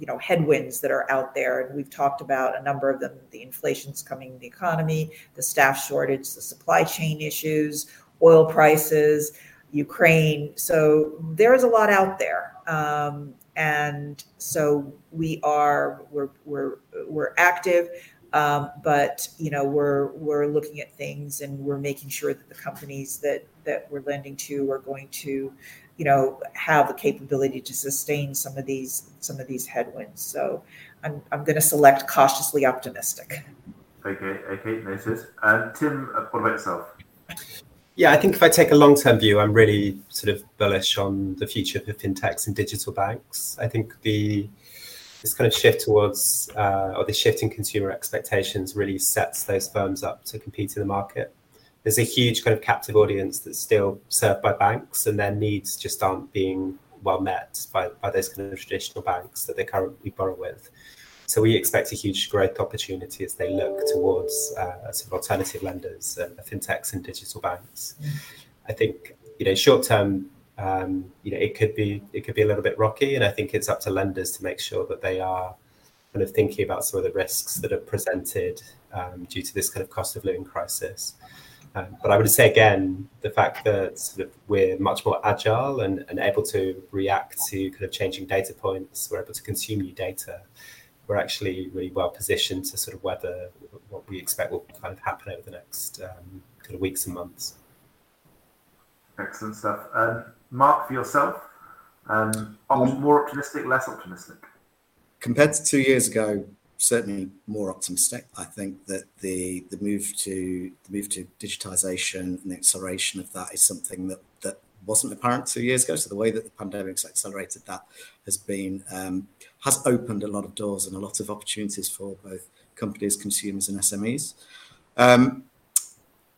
you know headwinds that are out there and we've talked about a number of them the inflation's coming in the economy the staff shortage the supply chain issues oil prices Ukraine. So there is a lot out there. Um, and so we are we're we're we're active um, but you know we're we're looking at things and we're making sure that the companies that that we're lending to are going to you know have the capability to sustain some of these some of these headwinds so i'm, I'm going to select cautiously optimistic okay okay noted and tim what about yourself yeah, I think if I take a long term view, I'm really sort of bullish on the future for fintechs and digital banks. I think the this kind of shift towards uh, or the shift in consumer expectations really sets those firms up to compete in the market. There's a huge kind of captive audience that's still served by banks, and their needs just aren't being well met by, by those kind of traditional banks that they currently borrow with. So we expect a huge growth opportunity as they look towards uh, sort of alternative lenders, uh, fintechs, and digital banks. I think you know short term, um, you know it could be it could be a little bit rocky, and I think it's up to lenders to make sure that they are kind of thinking about some of the risks that are presented um, due to this kind of cost of living crisis. Um, but I would say again, the fact that sort of we're much more agile and, and able to react to kind of changing data points, we're able to consume new data. We're actually really well positioned to sort of weather what we expect will kind of happen over the next um, kind of weeks and months. Excellent stuff. Um, Mark, for yourself, um, um, more optimistic, less optimistic? Compared to two years ago, certainly more optimistic. I think that the the move to the move to digitization and the acceleration of that is something that that wasn't apparent two years ago. So the way that the pandemic's accelerated that has been um, has opened a lot of doors and a lot of opportunities for both companies, consumers, and SMEs. Um,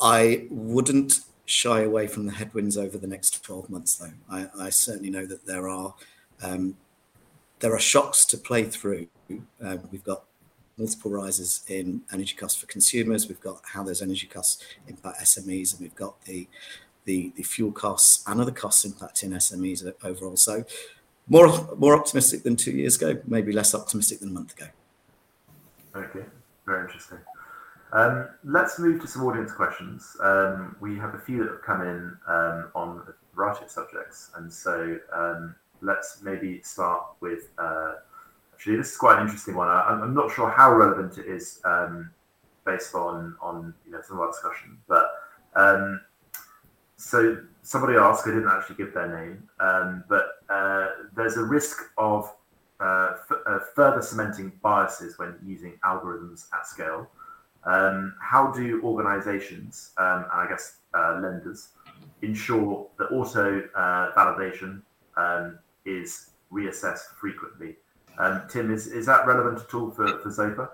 I wouldn't shy away from the headwinds over the next 12 months, though. I, I certainly know that there are um, there are shocks to play through. Uh, we've got multiple rises in energy costs for consumers. We've got how those energy costs impact SMEs, and we've got the fuel costs and other costs impacting SMEs overall. So more more optimistic than two years ago, maybe less optimistic than a month ago. Okay, very interesting. Um, let's move to some audience questions. Um, we have a few that have come in um, on a variety of subjects, and so let's maybe start with. Actually, this is quite an interesting one. I, am not sure how relevant it is um, based on on you know some of our discussion, but um, so somebody asked. I didn't actually give their name, but uh, there's a risk of uh, f- uh, further cementing biases when using algorithms at scale. Um, how do organizations, um, and I guess uh, lenders, ensure that auto uh, validation um, is reassessed frequently? Um, Tim, is, is that relevant at all for, for Zopa?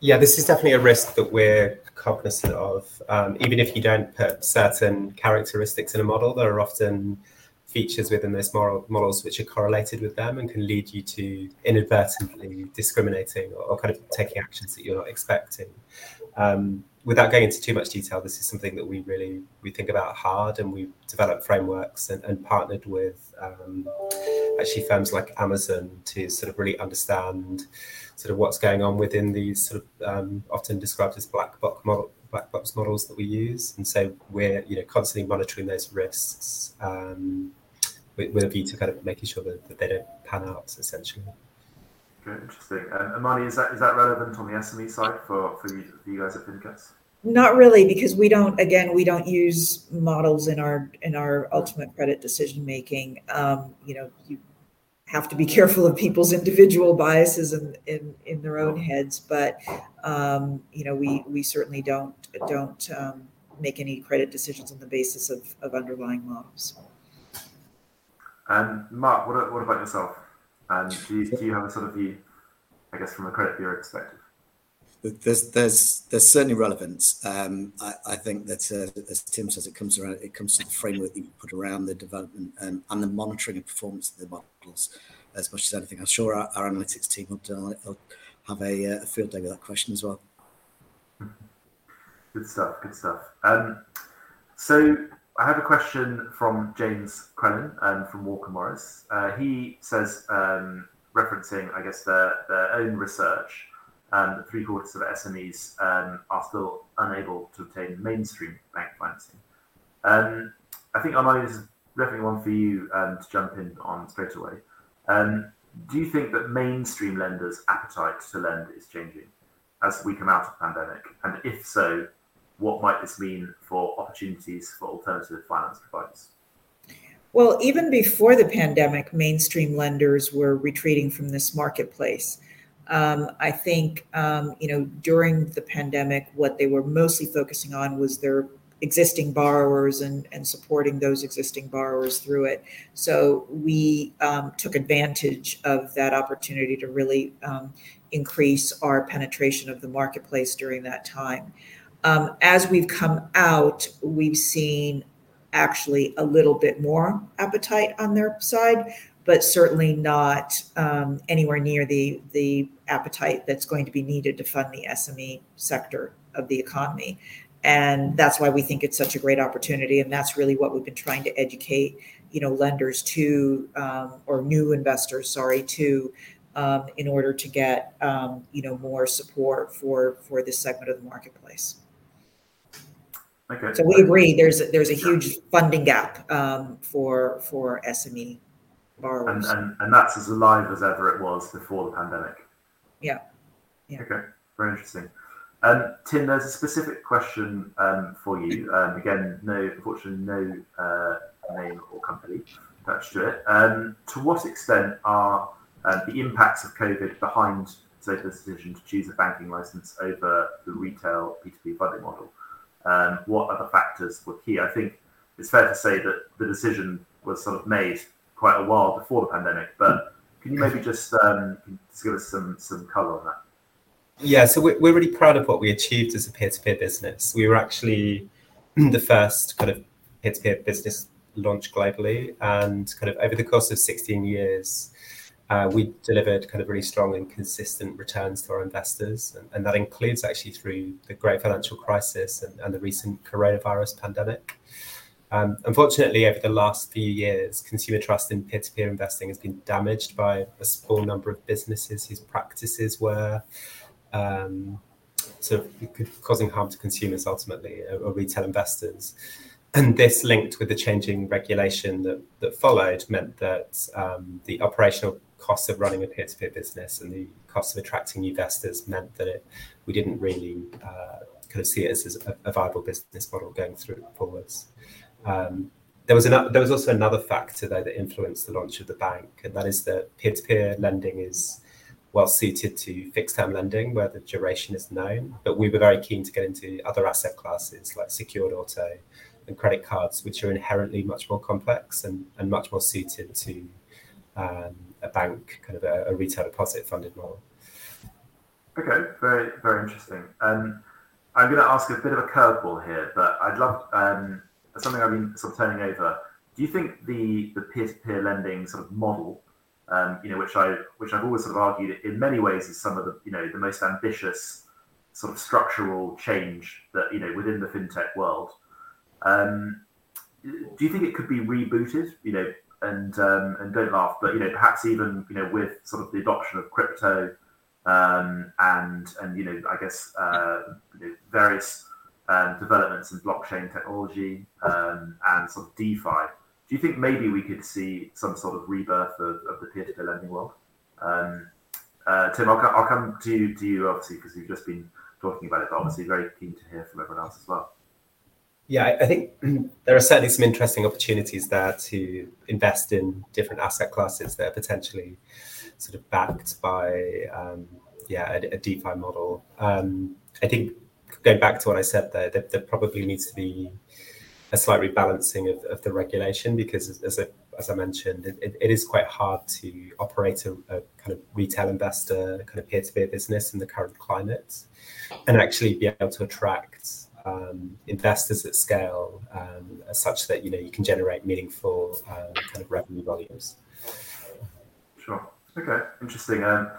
Yeah, this is definitely a risk that we're cognizant of. Um, even if you don't put certain characteristics in a model, there are often features within those models which are correlated with them and can lead you to inadvertently discriminating or, or kind of taking actions that you're not expecting. Um, without going into too much detail, this is something that we really we think about hard, and we've developed frameworks and, and partnered with um, actually firms like Amazon to sort of really understand sort of what's going on within these sort of um, often described as black box model, black box models that we use, and so we're you know constantly monitoring those risks um, with, with, a view to kind of making sure that, that they don't pan out essentially. Okay, interesting. Um, Amany, is that is that relevant on the SME side for for you, for you guys at ThinCats? Not really, because we don't. Again, we don't use models in our in our ultimate credit decision making. Um, you know, you have to be careful of people's individual biases in in, in their own heads, but um, you know, we we certainly don't don't um, make any credit decisions on the basis of, of underlying models. And Mark, what, what about yourself? And do you, do you have a sort of view, I guess, from a credit bureau perspective? There's there's there's certainly relevance. Um, I, I, think that uh, as Tim says, it comes around it comes to the framework that you put around the development and, and the monitoring and performance of the models as much as anything. I'm sure our, our analytics team will, will have a, uh, a, field day with that question as well. Good stuff. Good stuff. Um, so I have a question from James Crellin um, from Walker Morris. Uh, he says, um, referencing, I guess, their, their own research, um, three quarters of SMEs um, are still unable to obtain mainstream bank financing. Um, I think, Amany, this is definitely one for you um, to jump in on straight away. do you think that mainstream lenders' appetite to lend is changing as we come out of the pandemic? And if so, what might this mean for opportunities for alternative finance providers? Well, even before the pandemic, mainstream lenders were retreating from this marketplace. Um, I think, um, you know, during the pandemic, what they were mostly focusing on was their existing borrowers and, and supporting those existing borrowers through it. So we um, took advantage of that opportunity to really um, increase our penetration of the marketplace during that time. Um, as we've come out, we've seen actually a little bit more appetite on their side, but certainly not um, anywhere near the appetite that's going to be needed to fund the SME sector of the economy. And that's why we think it's such a great opportunity. And that's really what we've been trying to educate, you know, lenders to um, or new investors, sorry, to in order to get you know more support for for this segment of the marketplace. Okay. So we agree. There's a, there's a huge funding gap um, for for SME borrowers, and, and and that's as alive as ever it was before the pandemic. Yeah. Yeah. Okay. Very interesting. Um, Tim, there's a specific question um, for you. Um, again, no, unfortunately, no uh, name or company attached to it. Um, to what extent are uh, the impacts of COVID behind Zopa's decision to choose a banking license over the retail P2P funding model? What other factors were key? I think it's fair to say that the decision was sort of made quite a while before the pandemic, but can you maybe just, um, just give us some some color on that? Yeah, so we're, we're really proud of what we achieved as a peer-to-peer business. We were actually the first kind of peer-to-peer business launch globally, and kind of over the course of 16 years, we delivered kind of really strong and consistent returns to our investors, and, that includes actually through the great financial crisis and, the recent coronavirus pandemic. Um, unfortunately, over the last few years, consumer trust in peer-to-peer investing has been damaged by a small number of businesses whose practices were um, sort causing harm to consumers ultimately, or, or retail investors and this linked with the changing regulation that, that followed meant that um, the operational costs of running a peer-to-peer business and the costs of attracting investors meant that it, we didn't really uh, kind of see it as, a, a, viable business model going through forwards. Um, there was another, there was also another factor though that influenced the launch of the bank, and that is that peer-to-peer lending is well suited to fixed-term lending where the duration is known. But we were very keen to get into other asset classes like secured auto and credit cards, which are inherently much more complex and, and much more suited to um, a bank, kind of a, a, retail deposit funded model. Okay, very, very interesting. Um, I'm going to ask a bit of a curveball here, but I'd love um, something I've been sort of turning over. Do you think the, the peer-to-peer lending sort of model, um, you know, which I which I've always sort of argued in many ways is some of the you know the most ambitious sort of structural change that you know within the fintech world, um, do you think it could be rebooted? You know, and um, and don't laugh, but you know, perhaps even you know with sort of the adoption of crypto um, and and you know, I guess uh, you know, various um, developments in blockchain technology um, and sort of DeFi. Do you think maybe we could see some sort of rebirth of, of the peer-to-peer lending world? Um, uh, Tim, I'll, I'll come to you, to you obviously because you've just been talking about it, but obviously very keen to hear from everyone else as well. Yeah, I think there are certainly some interesting opportunities there to invest in different asset classes that are potentially sort of backed by um, yeah a, a, DeFi model. Um, I think going back to what I said there, there, there probably needs to be a slight rebalancing of, of the regulation because as, a, as I mentioned, it, it is quite hard to operate a, a, kind of retail investor, kind of peer-to-peer business in the current climate, and actually be able to attract um, investors at scale um, such that you know you can generate meaningful um, kind of revenue volumes. Sure. Okay. Interesting. Um,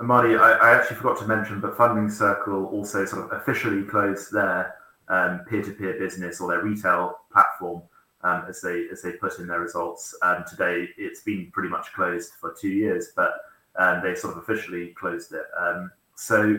Amany, I, I, actually forgot to mention, but Funding Circle also sort of officially closed their um, peer-to-peer business or their retail platform um, as they as they put in their results um, today. It's been pretty much closed for two years, but they sort of officially closed it. So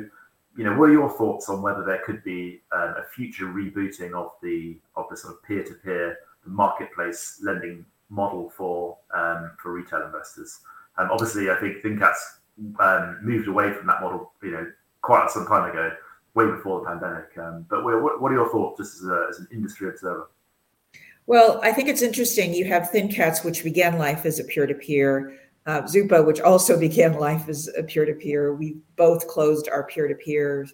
you know, what are your thoughts on whether there could be um, a future rebooting of the of the sort of peer-to-peer marketplace lending model for um, for retail investors? Um, obviously, I think ThinCats um, moved away from that model, you know, quite some time ago, way before the pandemic. Um, but what, what are your thoughts, just as, a, as an industry observer? Well, I think it's interesting. You have ThinCats, which began life as a peer-to-peer uh, Zopa, which also began life as a peer to peer. We both closed our peer to peer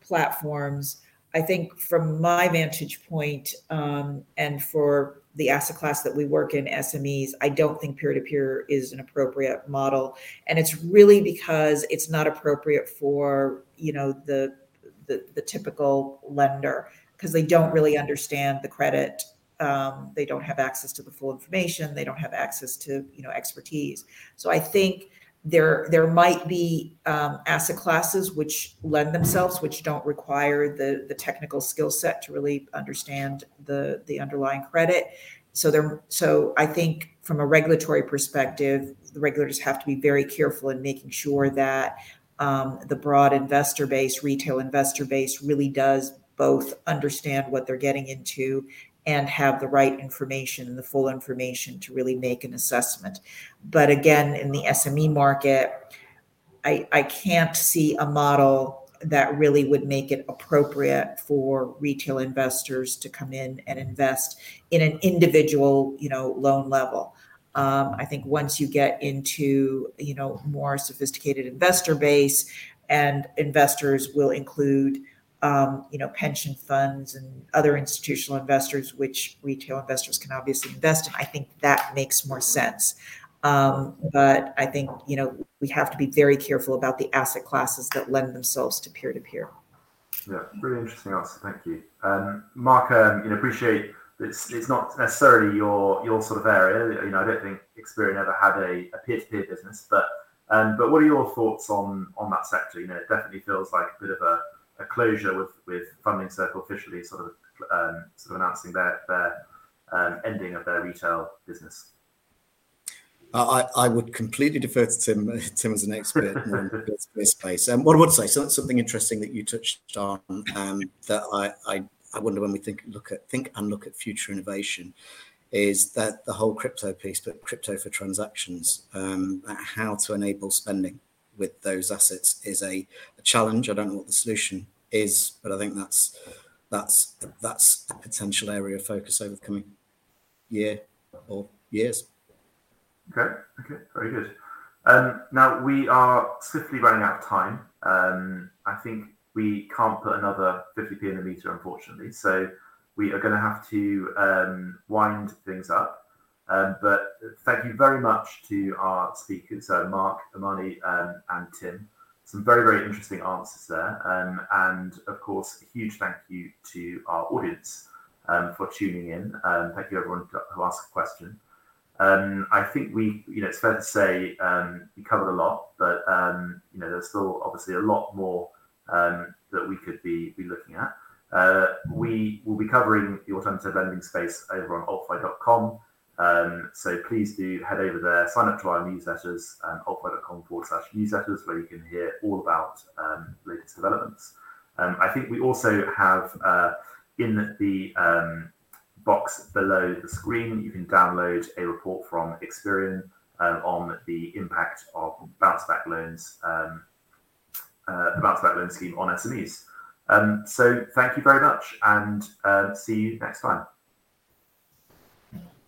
platforms. I think from my vantage point, um, and for the asset class that we work in, SMEs, I don't think peer to peer is an appropriate model, and it's really because it's not appropriate for you know the the, the typical lender because they don't really understand the credit um, they don't have access to the full information they don't have access to you know expertise. So i think there there might be um, asset classes which lend themselves which don't require the the technical skill set to really understand the the underlying credit. So there, so I think from a regulatory perspective, the regulators have to be very careful in making sure that um, the broad investor base, retail investor base, really does both understand what they're getting into and have the right information and the full information to really make an assessment. But again, in the SME market, I, I can't see a model that really would make it appropriate for retail investors to come in and invest in an individual, you know, loan level. Um, I think once you get into, you know, more sophisticated investor base, and investors will include um, you know, pension funds and other institutional investors, which retail investors can obviously invest in. I think that makes more sense. Um, but I think you know we have to be very careful about the asset classes that lend themselves to peer to peer. Yeah, really interesting answer. Thank you, um, Mark. Um, you know, appreciate it's it's not necessarily your your sort of area. You know, I don't think Experian ever had a peer to peer business, but um, but what are your thoughts on on that sector? You know, it definitely feels like a bit of a a closure with with Funding Circle officially sort of um, sort of announcing their their um, ending of their retail business. I, I would completely defer to Tim Tim as an expert in this space. Um, what I would say, so that's something interesting that you touched on um, that I, I I wonder when we think look at think and look at future innovation is that the whole crypto piece, but crypto for transactions, um, how to enable spending with those assets is a, a, challenge. I don't know what the solution is, but I think that's that's that's a potential area of focus over the coming year or years. Okay, okay, very good. Um, now we are swiftly running out of time. Um, I think we can't put another 50p in the meter, unfortunately. So we are going to have to um, wind things up. Um, but thank you very much to our speakers, uh, Mark, Amany, um, and Tim. Some very, very interesting answers there. Um, and of course, a huge thank you to our audience um, for tuning in. Um, thank you, everyone who asked a question. Um, I think we, you know, it's fair to say we covered a lot, but, you know, there's still obviously a lot more that we could be, be looking at. Uh, we will be covering the alternative lending space over on altfi.com. Um, so please do head over there, sign up to our newsletters, um, altfi.com forward slash newsletters, where you can hear all about um, latest developments. Um, I think we also have uh, in the um, box below the screen, you can download a report from Experian uh, on the impact of bounce back loans, um, uh, the bounce back loan scheme on SMEs. so thank you very much and see you next time.